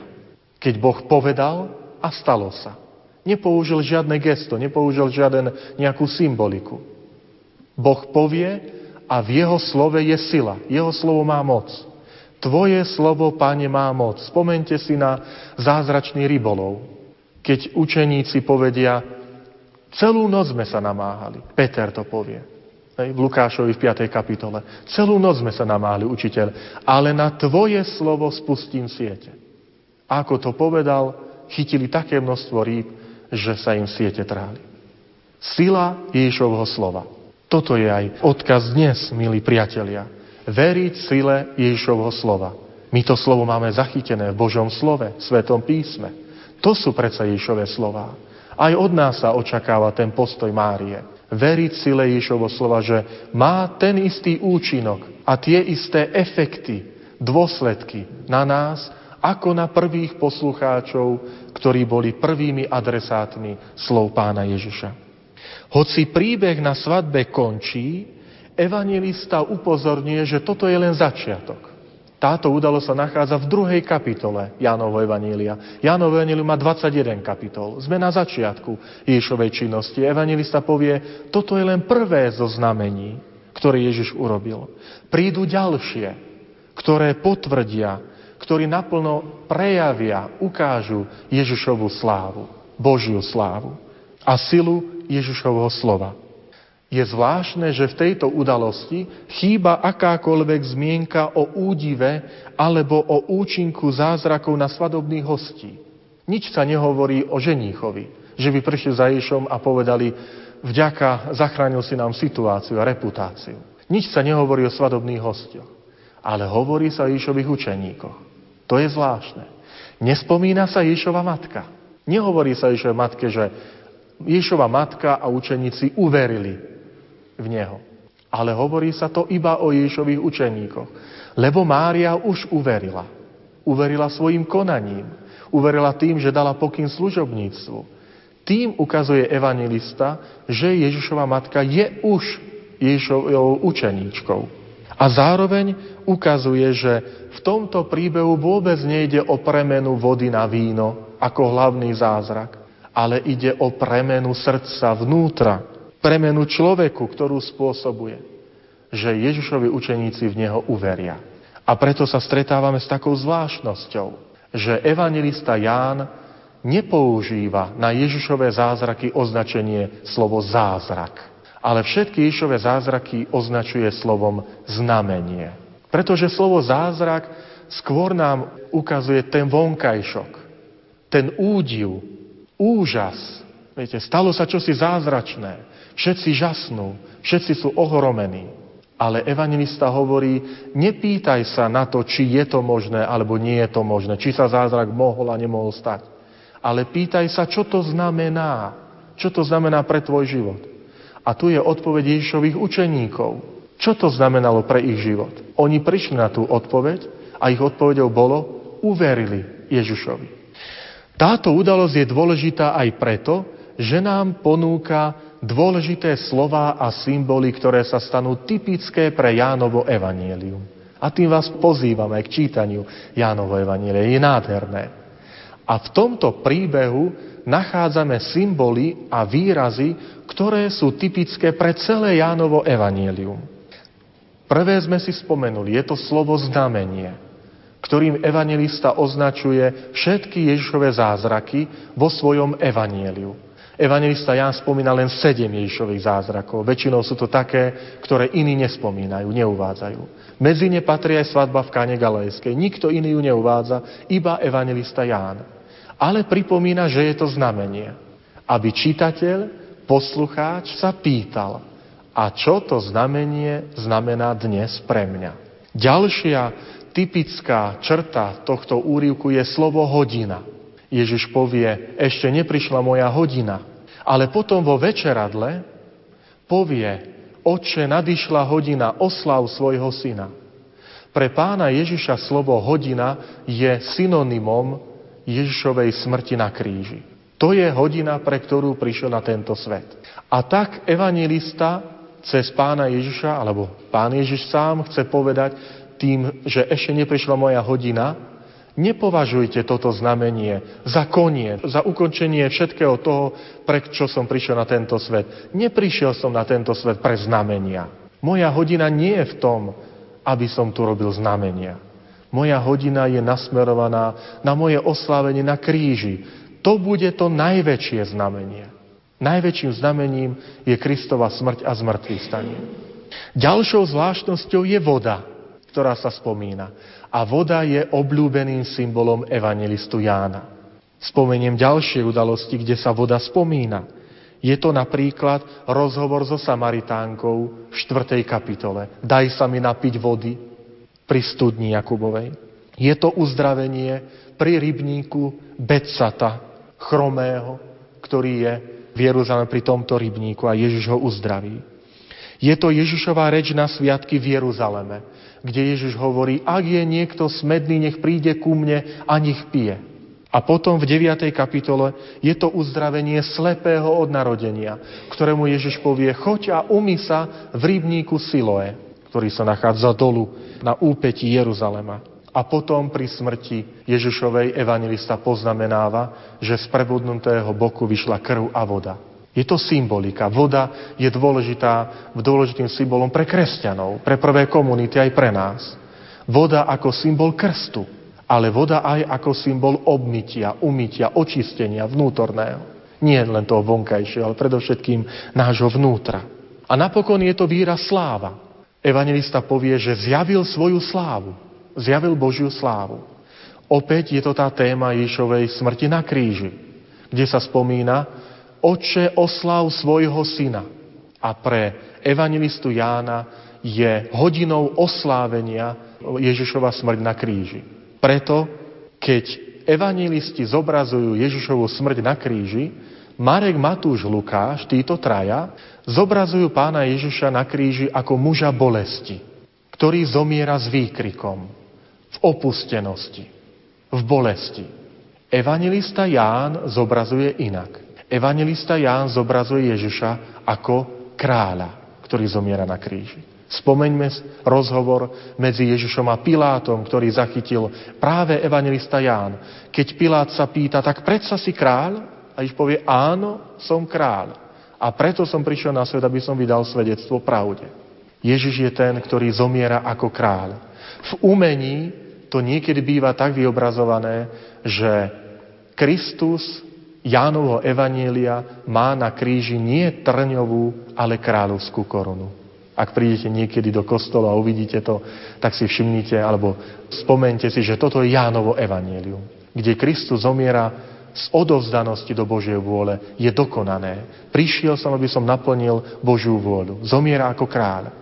Keď Boh povedal a stalo sa. Nepoužil žiadne gesto, nepoužil žiaden nejakú symboliku. Boh povie a v jeho slove je sila. Jeho slovo má moc. Tvoje slovo, Pane, má moc. Spomente si na zázračný rybolov. Keď učeníci povedia, celú noc sme sa namáhali. Peter to povie. V Lukášovi v 5. kapitole. Celú noc sme sa namáhali, učiteľ, ale na Tvoje slovo spustím siete. Ako to povedal, chytili také množstvo rýb, že sa im siete tráli. Sila Ježišovho slova. Toto je aj odkaz dnes, milí priatelia. Veriť sile Ježišovho slova. My to slovo máme zachytené v Božom slove, v Svetom písme. To sú predsa Ježišové slova. Aj od nás sa očakáva ten postoj Márie. Veriť sile Ježišovho slova, že má ten istý účinok a tie isté efekty, dôsledky na nás, ako na prvých poslucháčov, ktorí boli prvými adresátmi slov pána Ježiša. Hoci príbeh na svadbe končí, evangelista upozorňuje, že toto je len začiatok. Táto udalosť sa nachádza v druhej kapitole Jánovho Evanília. Jánovo Evanílium má 21 kapitol. Sme na začiatku Ježišovej činnosti. Evangelista povie, toto je len prvé zo znamení, ktoré Ježiš urobil. Prídu ďalšie, ktoré potvrdia, ktorí naplno prejavia, ukážu Ježišovu slávu, Božiu slávu a silu Ježišovho slova. Je zvláštne, že v tejto udalosti chýba akákoľvek zmienka o údive alebo o účinku zázrakov na svadobných hostí. Nič sa nehovorí o ženíchovi, že by prišli za Ježišom a povedali, vďaka, zachránil si nám situáciu a reputáciu. Nič sa nehovorí o svadobných hostiach, ale hovorí sa o Ježišových učeníkoch. To je zvláštne. Nespomína sa Ježišova matka. Nehovorí sa Ježišovej matke, že Ježova matka a učeníci uverili v Neho. Ale hovorí sa to iba o Ježových učeníkoch. Lebo Mária už uverila. Uverila svojim konaním. Uverila tým, že dala pokyn služobníctvu. Tým ukazuje evangelista, že Ježišova matka je už Ježišovou učeníčkou. A zároveň ukazuje, že v tomto príbehu vôbec nejde o premenu vody na víno ako hlavný zázrak ale ide o premenu srdca vnútra, premenu človeku, ktorú spôsobuje, že Ježišovi učeníci v Neho uveria. A preto sa stretávame s takou zvláštnosťou, že evangelista Ján nepoužíva na Ježišové zázraky označenie slovo zázrak, ale všetky Ježišové zázraky označuje slovom znamenie. Pretože slovo zázrak skôr nám ukazuje ten vonkajšok, ten údiv, úžas. Viete, stalo sa čosi zázračné. Všetci žasnú, všetci sú ohromení. Ale evangelista hovorí, nepýtaj sa na to, či je to možné, alebo nie je to možné, či sa zázrak mohol a nemohol stať. Ale pýtaj sa, čo to znamená. Čo to znamená pre tvoj život. A tu je odpoveď Ježišových učeníkov. Čo to znamenalo pre ich život? Oni prišli na tú odpoveď a ich odpovedou bolo, uverili Ježišovi. Táto udalosť je dôležitá aj preto, že nám ponúka dôležité slova a symboly, ktoré sa stanú typické pre Jánovo evanielium. A tým vás pozývame k čítaniu Jánovo evanielia. Je nádherné. A v tomto príbehu nachádzame symboly a výrazy, ktoré sú typické pre celé Jánovo evanielium. Prvé sme si spomenuli, je to slovo znamenie, ktorým evangelista označuje všetky Ježišové zázraky vo svojom evanieliu. Evangelista Ján spomína len sedem Ježišových zázrakov. Väčšinou sú to také, ktoré iní nespomínajú, neuvádzajú. Medzi ne patrí aj svadba v Káne Galejskej. Nikto iný ju neuvádza, iba evangelista Ján. Ale pripomína, že je to znamenie. Aby čitateľ, poslucháč sa pýtal, a čo to znamenie znamená dnes pre mňa. Ďalšia typická črta tohto úrivku je slovo hodina. Ježiš povie, ešte neprišla moja hodina. Ale potom vo večeradle povie, Oče, nadišla hodina, oslav svojho syna. Pre pána Ježiša slovo hodina je synonymom Ježišovej smrti na kríži. To je hodina, pre ktorú prišiel na tento svet. A tak evangelista cez pána Ježiša, alebo pán Ježiš sám chce povedať tým, že ešte neprišla moja hodina, Nepovažujte toto znamenie za koniec, za ukončenie všetkého toho, pre čo som prišiel na tento svet. Neprišiel som na tento svet pre znamenia. Moja hodina nie je v tom, aby som tu robil znamenia. Moja hodina je nasmerovaná na moje oslávenie na kríži. To bude to najväčšie znamenie. Najväčším znamením je Kristova smrť a zmrtvý stanie. Ďalšou zvláštnosťou je voda, ktorá sa spomína a voda je obľúbeným symbolom evangelistu Jána. Spomeniem ďalšie udalosti, kde sa voda spomína. Je to napríklad rozhovor so Samaritánkou v 4. kapitole. Daj sa mi napiť vody pri studni Jakubovej. Je to uzdravenie pri rybníku Betsata, chromého, ktorý je v Jeruzaleme pri tomto rybníku a Ježiš ho uzdraví. Je to Ježišová reč na sviatky v Jeruzaleme, kde Ježiš hovorí, ak je niekto smedný, nech príde ku mne a nech pije. A potom v 9. kapitole je to uzdravenie slepého od narodenia, ktorému Ježiš povie, choď a umy sa v rybníku Siloe, ktorý sa nachádza dolu na úpetí Jeruzalema. A potom pri smrti Ježišovej evangelista poznamenáva, že z prebudnutého boku vyšla krv a voda. Je to symbolika. Voda je dôležitá, dôležitým symbolom pre kresťanov, pre prvé komunity, aj pre nás. Voda ako symbol krstu, ale voda aj ako symbol obmytia, umytia, očistenia vnútorného. Nie len toho vonkajšieho, ale predovšetkým nášho vnútra. A napokon je to výraz sláva. Evangelista povie, že zjavil svoju slávu. Zjavil Božiu slávu. Opäť je to tá téma Ježišovej smrti na kríži, kde sa spomína, Oče, oslav svojho syna. A pre evangelistu Jána je hodinou oslávenia Ježišova smrť na kríži. Preto, keď evangelisti zobrazujú Ježišovu smrť na kríži, Marek, Matúš, Lukáš, títo traja, zobrazujú pána Ježiša na kríži ako muža bolesti, ktorý zomiera s výkrikom, v opustenosti, v bolesti. Evangelista Ján zobrazuje inak. Evangelista Ján zobrazuje Ježiša ako kráľa, ktorý zomiera na kríži. Spomeňme rozhovor medzi Ježišom a Pilátom, ktorý zachytil práve evangelista Ján. Keď Pilát sa pýta, tak predsa si kráľ? A Ježiš povie, áno, som kráľ. A preto som prišiel na svet, aby som vydal svedectvo pravde. Ježiš je ten, ktorý zomiera ako kráľ. V umení to niekedy býva tak vyobrazované, že Kristus Jánovho Evanielia má na kríži nie trňovú, ale kráľovskú korunu. Ak prídete niekedy do kostola a uvidíte to, tak si všimnite alebo spomente si, že toto je Jánovo Evanielium, kde Kristus zomiera z odovzdanosti do Božej vôle je dokonané. Prišiel som, aby som naplnil Božiu vôľu. Zomiera ako kráľ.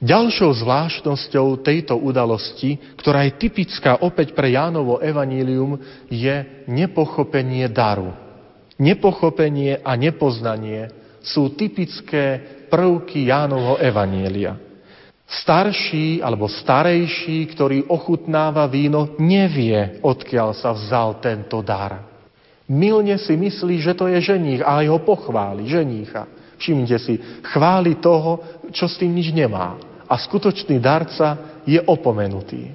Ďalšou zvláštnosťou tejto udalosti, ktorá je typická opäť pre Jánovo evanílium, je nepochopenie daru. Nepochopenie a nepoznanie sú typické prvky Jánovho evanília. Starší alebo starejší, ktorý ochutnáva víno, nevie, odkiaľ sa vzal tento dar. Milne si myslí, že to je ženích a aj ho pochváli, ženícha. Všimnite si, chváli toho, čo s tým nič nemá a skutočný darca je opomenutý.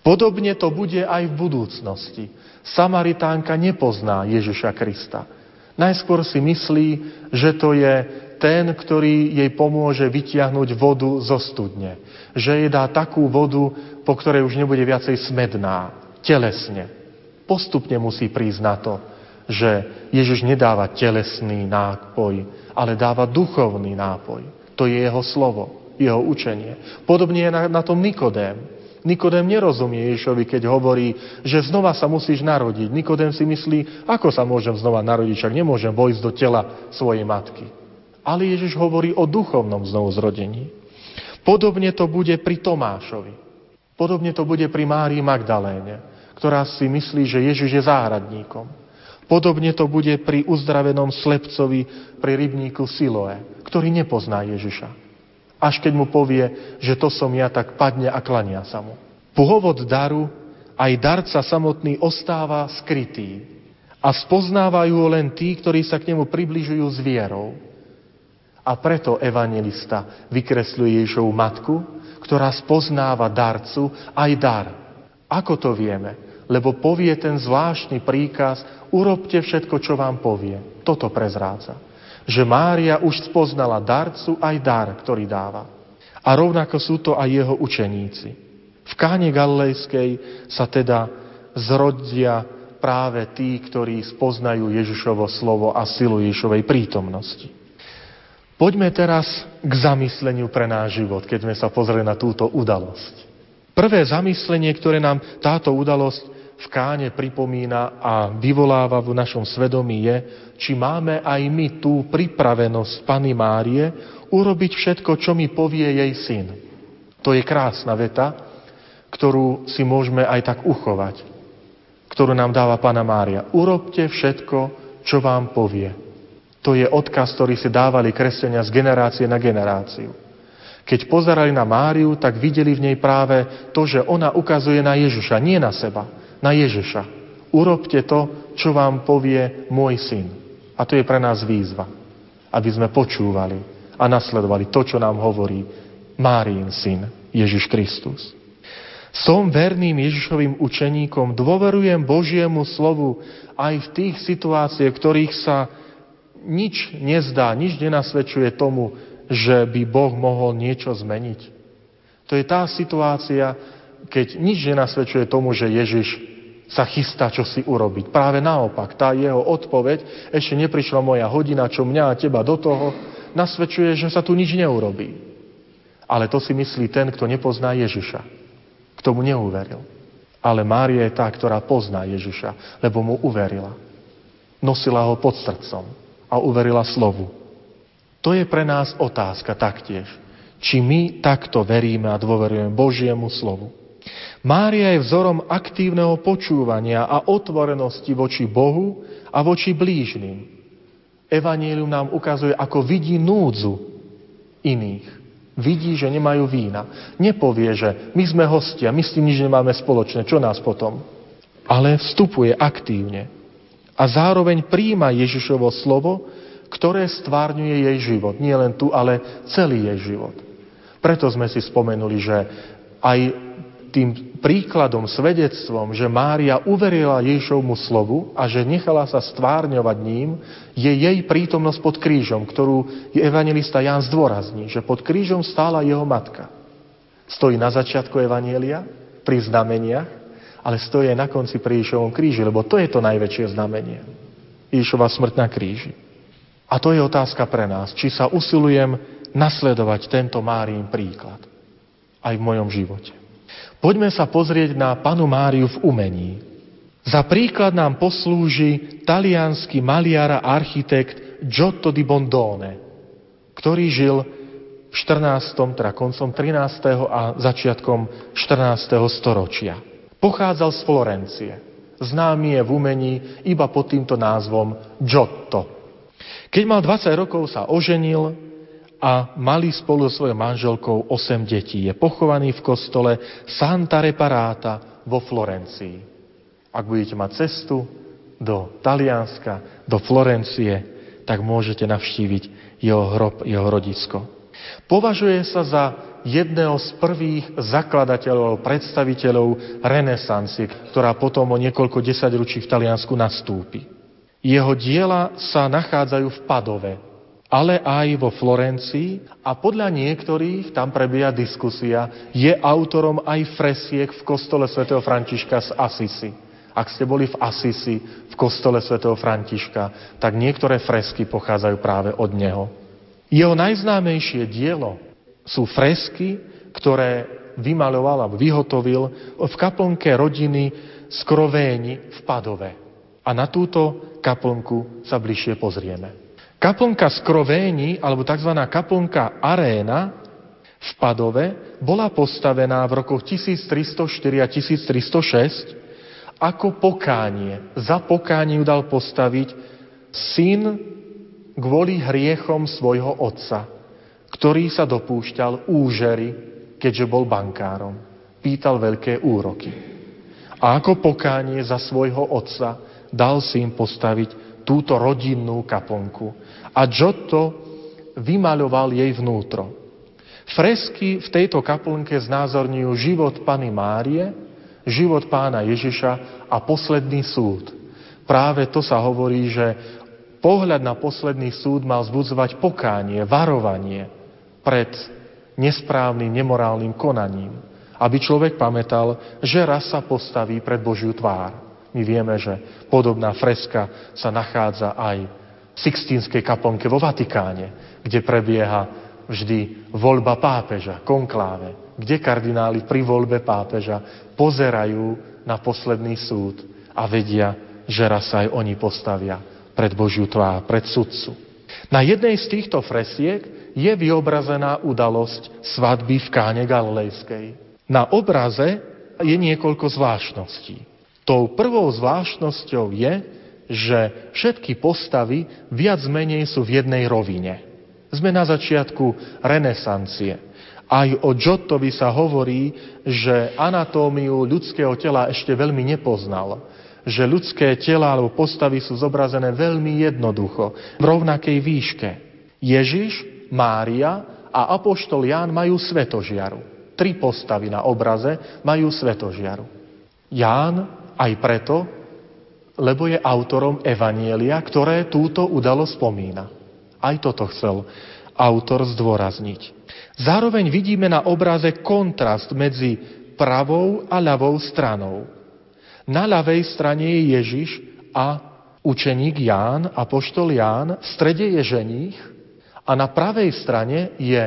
Podobne to bude aj v budúcnosti. Samaritánka nepozná Ježiša Krista. Najskôr si myslí, že to je ten, ktorý jej pomôže vytiahnuť vodu zo studne. Že jej dá takú vodu, po ktorej už nebude viacej smedná, telesne. Postupne musí prísť na to, že Ježiš nedáva telesný nápoj, ale dáva duchovný nápoj. To je jeho slovo jeho učenie. Podobne je na, na tom Nikodém. Nikodém nerozumie Ježišovi, keď hovorí, že znova sa musíš narodiť. Nikodém si myslí, ako sa môžem znova narodiť, však nemôžem vojsť do tela svojej matky. Ale Ježiš hovorí o duchovnom znovuzrodení. Podobne to bude pri Tomášovi. Podobne to bude pri Márii Magdaléne, ktorá si myslí, že Ježiš je záhradníkom. Podobne to bude pri uzdravenom slepcovi pri rybníku Siloe, ktorý nepozná Ježiša. Až keď mu povie, že to som ja, tak padne a klania sa mu. Pôvod daru, aj darca samotný ostáva skrytý. A spoznávajú ho len tí, ktorí sa k nemu približujú s vierou. A preto evangelista vykresľuje Ježišovu matku, ktorá spoznáva darcu aj dar. Ako to vieme? Lebo povie ten zvláštny príkaz, urobte všetko, čo vám povie. Toto prezrádza že Mária už spoznala darcu aj dar, ktorý dáva. A rovnako sú to aj jeho učeníci. V káne Galilejskej sa teda zrodia práve tí, ktorí spoznajú Ježišovo slovo a silu Ježišovej prítomnosti. Poďme teraz k zamysleniu pre náš život, keď sme sa pozreli na túto udalosť. Prvé zamyslenie, ktoré nám táto udalosť v káne pripomína a vyvoláva v našom svedomí je, či máme aj my tú pripravenosť Pany Márie urobiť všetko, čo mi povie jej syn. To je krásna veta, ktorú si môžeme aj tak uchovať, ktorú nám dáva Pana Mária. Urobte všetko, čo vám povie. To je odkaz, ktorý si dávali kresťania z generácie na generáciu. Keď pozerali na Máriu, tak videli v nej práve to, že ona ukazuje na Ježiša, nie na seba, na Ježiša. Urobte to, čo vám povie môj syn. A to je pre nás výzva, aby sme počúvali a nasledovali to, čo nám hovorí Márín syn Ježiš Kristus. Som verným Ježišovým učeníkom, dôverujem Božiemu slovu aj v tých situáciách, ktorých sa nič nezdá, nič nenasvedčuje tomu, že by Boh mohol niečo zmeniť. To je tá situácia, keď nič nenasvedčuje tomu, že Ježiš sa chystá čo si urobiť. Práve naopak, tá jeho odpoveď, ešte neprišla moja hodina, čo mňa a teba do toho, nasvedčuje, že sa tu nič neurobí. Ale to si myslí ten, kto nepozná Ježiša. K tomu neuveril. Ale Mária je tá, ktorá pozná Ježiša, lebo mu uverila. Nosila ho pod srdcom a uverila slovu. To je pre nás otázka taktiež. Či my takto veríme a dôverujeme Božiemu slovu. Mária je vzorom aktívneho počúvania a otvorenosti voči Bohu a voči blížnym. Evangelium nám ukazuje, ako vidí núdzu iných. Vidí, že nemajú vína. Nepovie, že my sme hostia, my s tým nič nemáme spoločné, čo nás potom? Ale vstupuje aktívne. A zároveň príjma Ježišovo slovo, ktoré stvárňuje jej život. Nie len tu, ale celý jej život. Preto sme si spomenuli, že aj tým príkladom, svedectvom, že Mária uverila Ježišovmu slovu a že nechala sa stvárňovať ním, je jej prítomnosť pod krížom, ktorú evangelista Ján zdôrazní, že pod krížom stála jeho matka. Stojí na začiatku Evanielia, pri znameniach, ale stojí na konci pri Ježišovom kríži, lebo to je to najväčšie znamenie. Ježišova smrť na kríži. A to je otázka pre nás, či sa usilujem nasledovať tento Máriin príklad aj v mojom živote. Poďme sa pozrieť na panu Máriu v umení. Za príklad nám poslúži talianský maliar a architekt Giotto di Bondone, ktorý žil v 14., teda koncom 13. a začiatkom 14. storočia. Pochádzal z Florencie. Známy je v umení iba pod týmto názvom Giotto. Keď mal 20 rokov, sa oženil, a mali spolu so svojou manželkou 8 detí. Je pochovaný v kostole Santa Reparata vo Florencii. Ak budete mať cestu do Talianska, do Florencie, tak môžete navštíviť jeho hrob, jeho rodisko. Považuje sa za jedného z prvých zakladateľov, predstaviteľov renesancie, ktorá potom o niekoľko desaťročí v Taliansku nastúpi. Jeho diela sa nachádzajú v Padove, ale aj vo Florencii a podľa niektorých, tam prebieha diskusia, je autorom aj fresiek v kostole svätého Františka z Asisi. Ak ste boli v Asisi, v kostole svätého Františka, tak niektoré fresky pochádzajú práve od neho. Jeho najznámejšie dielo sú fresky, ktoré vymaloval alebo vyhotovil v kaplnke rodiny Skrovéni v Padove. A na túto kaplnku sa bližšie pozrieme. Kaplnka Skrovéni, alebo tzv. kaplnka Aréna v Padove bola postavená v rokoch 1304 a 1306 ako pokánie. Za pokánie ju dal postaviť syn kvôli hriechom svojho otca, ktorý sa dopúšťal úžery, keďže bol bankárom. Pýtal veľké úroky. A ako pokánie za svojho otca dal im postaviť túto rodinnú kaplnku. A Giotto vymaľoval jej vnútro. Fresky v tejto kaplnke znázorňujú život Pany Márie, život pána Ježiša a posledný súd. Práve to sa hovorí, že pohľad na posledný súd mal zbudzovať pokánie, varovanie pred nesprávnym, nemorálnym konaním. Aby človek pamätal, že raz sa postaví pred Božiu tvár. My vieme, že podobná freska sa nachádza aj Sixtínskej kaplnke vo Vatikáne, kde prebieha vždy voľba pápeža, konkláve, kde kardináli pri voľbe pápeža pozerajú na posledný súd a vedia, že raz sa aj oni postavia pred Božiu tvár, pred sudcu. Na jednej z týchto fresiek je vyobrazená udalosť svadby v Káne Galilejskej. Na obraze je niekoľko zvláštností. Tou prvou zvláštnosťou je, že všetky postavy viac menej sú v jednej rovine. Sme na začiatku renesancie. Aj o Giottovi sa hovorí, že anatómiu ľudského tela ešte veľmi nepoznal. Že ľudské tela alebo postavy sú zobrazené veľmi jednoducho, v rovnakej výške. Ježiš, Mária a Apoštol Ján majú svetožiaru. Tri postavy na obraze majú svetožiaru. Ján aj preto, lebo je autorom Evanielia, ktoré túto udalosť spomína. Aj toto chcel autor zdôrazniť. Zároveň vidíme na obraze kontrast medzi pravou a ľavou stranou. Na ľavej strane je Ježiš a učeník Ján, apoštol Ján, v strede je ženích a na pravej strane je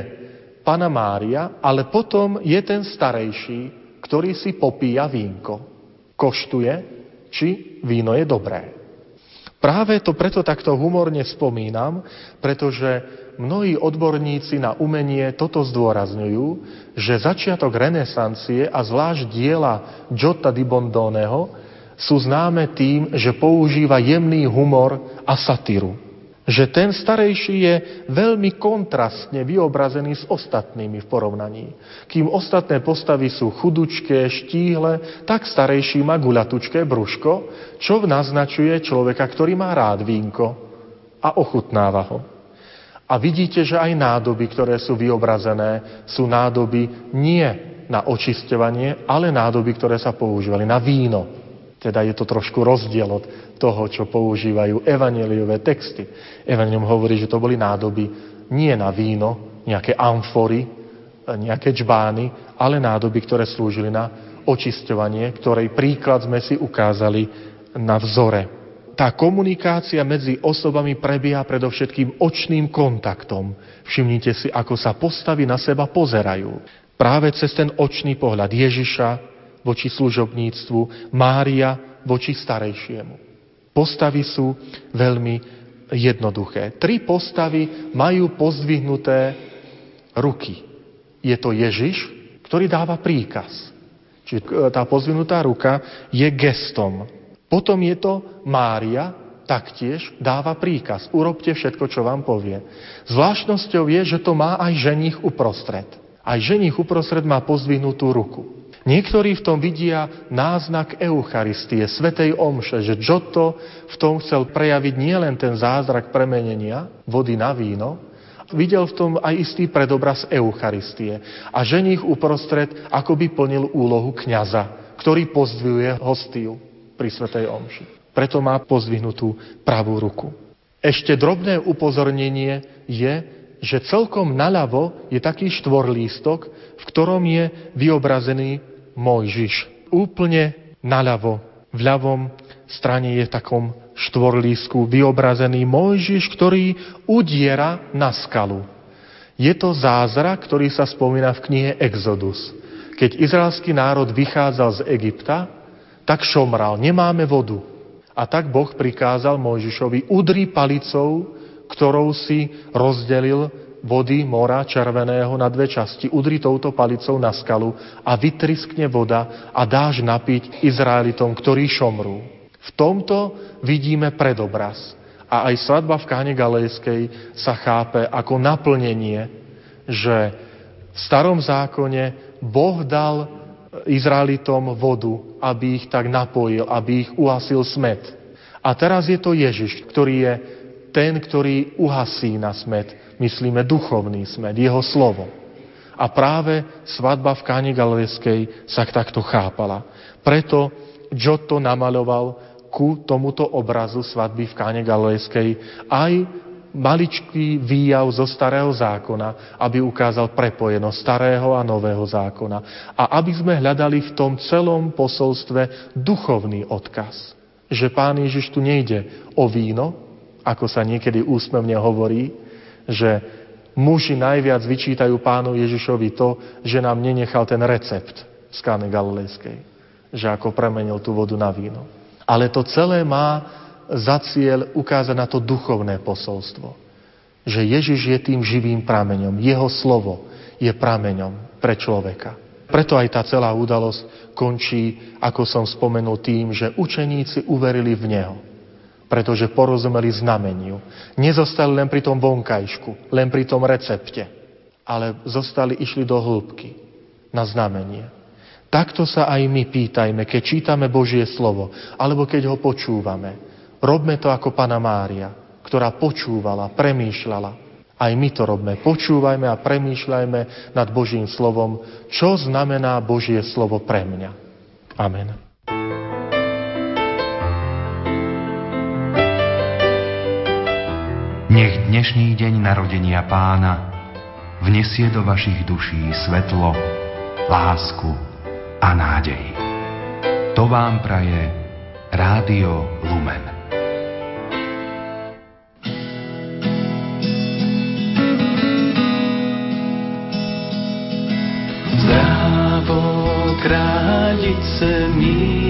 Pana Mária, ale potom je ten starejší, ktorý si popíja vínko koštuje, či víno je dobré. Práve to preto takto humorne spomínam, pretože mnohí odborníci na umenie toto zdôrazňujú, že začiatok renesancie a zvlášť diela Giotta di Bondoneho sú známe tým, že používa jemný humor a satíru že ten starejší je veľmi kontrastne vyobrazený s ostatnými v porovnaní. Kým ostatné postavy sú chudučké, štíhle, tak starejší má guľatučké brúško, čo naznačuje človeka, ktorý má rád vínko a ochutnáva ho. A vidíte, že aj nádoby, ktoré sú vyobrazené, sú nádoby nie na očisťovanie, ale nádoby, ktoré sa používali na víno. Teda je to trošku rozdiel od toho, čo používajú evaneliové texty. Evangelium hovorí, že to boli nádoby nie na víno, nejaké amfory, nejaké čbány, ale nádoby, ktoré slúžili na očisťovanie, ktorej príklad sme si ukázali na vzore. Tá komunikácia medzi osobami prebieha predovšetkým očným kontaktom. Všimnite si, ako sa postavy na seba pozerajú. Práve cez ten očný pohľad Ježiša voči služobníctvu, Mária voči starejšiemu. Postavy sú veľmi jednoduché. Tri postavy majú pozdvihnuté ruky. Je to Ježiš, ktorý dáva príkaz. Čiže e, tá pozvinutá ruka je gestom. Potom je to Mária, taktiež dáva príkaz. Urobte všetko, čo vám povie. Zvláštnosťou je, že to má aj ženich uprostred. Aj ženich uprostred má pozdvihnutú ruku. Niektorí v tom vidia náznak Eucharistie, Svetej Omše, že Giotto v tom chcel prejaviť nielen ten zázrak premenenia vody na víno, videl v tom aj istý predobraz Eucharistie. A ženich uprostred akoby plnil úlohu kňaza, ktorý pozdvihuje hostiu pri Svetej Omši. Preto má pozdvihnutú pravú ruku. Ešte drobné upozornenie je, že celkom naľavo je taký štvorlístok, v ktorom je vyobrazený Mojžiš. Úplne naľavo, v ľavom strane je v takom štvorlísku vyobrazený Mojžiš, ktorý udiera na skalu. Je to zázrak, ktorý sa spomína v knihe Exodus. Keď izraelský národ vychádzal z Egypta, tak šomral, nemáme vodu. A tak Boh prikázal Mojžišovi, udri palicou, ktorou si rozdelil vody mora červeného na dve časti, udri touto palicou na skalu a vytriskne voda a dáš napiť Izraelitom, ktorí šomrú. V tomto vidíme predobraz. A aj svadba v Káne Galejskej sa chápe ako naplnenie, že v starom zákone Boh dal Izraelitom vodu, aby ich tak napojil, aby ich uhasil smet. A teraz je to Ježiš, ktorý je ten, ktorý uhasí na smet myslíme duchovný smet, jeho slovo. A práve svadba v Káne Galilejskej sa takto chápala. Preto Giotto namaloval ku tomuto obrazu svadby v Káne Galilejskej aj maličký výjav zo starého zákona, aby ukázal prepojenosť starého a nového zákona. A aby sme hľadali v tom celom posolstve duchovný odkaz. Že Pán Ježiš tu nejde o víno, ako sa niekedy úsmevne hovorí, že muži najviac vyčítajú pánu Ježišovi to, že nám nenechal ten recept z Kány Galilejskej, že ako premenil tú vodu na víno. Ale to celé má za cieľ ukázať na to duchovné posolstvo. Že Ježiš je tým živým prameňom. Jeho slovo je prameňom pre človeka. Preto aj tá celá udalosť končí, ako som spomenul, tým, že učeníci uverili v Neho pretože porozumeli znameniu. Nezostali len pri tom vonkajšku, len pri tom recepte, ale zostali, išli do hĺbky na znamenie. Takto sa aj my pýtajme, keď čítame Božie slovo, alebo keď ho počúvame. Robme to ako Pana Mária, ktorá počúvala, premýšľala. Aj my to robme. Počúvajme a premýšľajme nad Božím slovom, čo znamená Božie slovo pre mňa. Amen. Nech dnešný deň narodenia pána vnesie do vašich duší svetlo, lásku a nádej. To vám praje Rádio Lumen. Zdravo kráľice míra,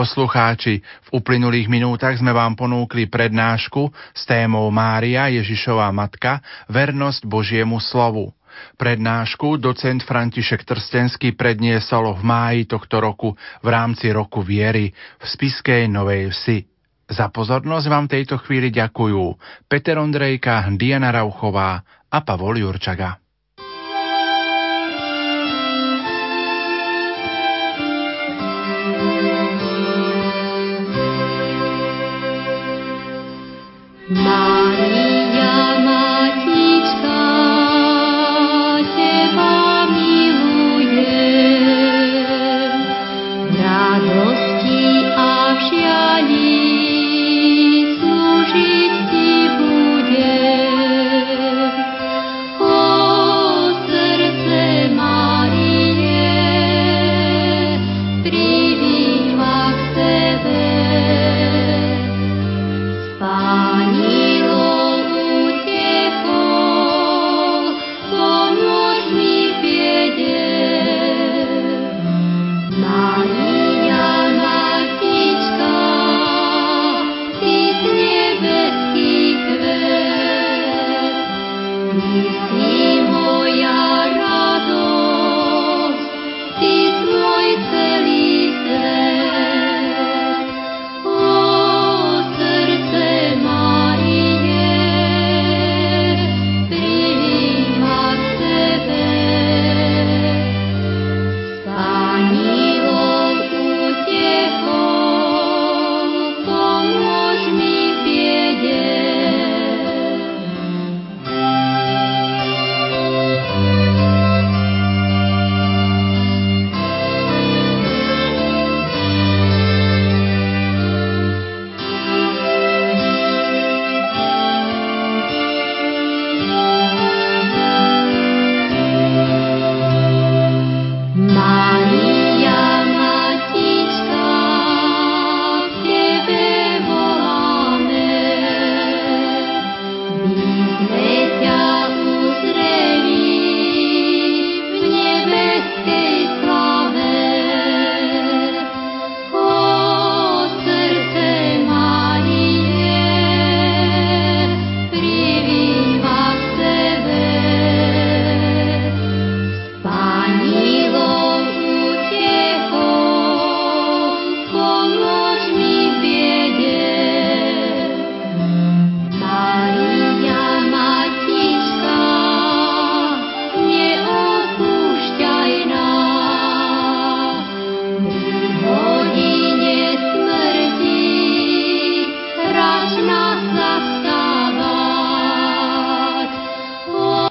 poslucháči, v uplynulých minútach sme vám ponúkli prednášku s témou Mária Ježišová matka, vernosť Božiemu slovu. Prednášku docent František Trstenský predniesol v máji tohto roku v rámci roku viery v Spiskej Novej Vsi. Za pozornosť vám tejto chvíli ďakujú Peter Ondrejka, Diana Rauchová a Pavol Jurčaga.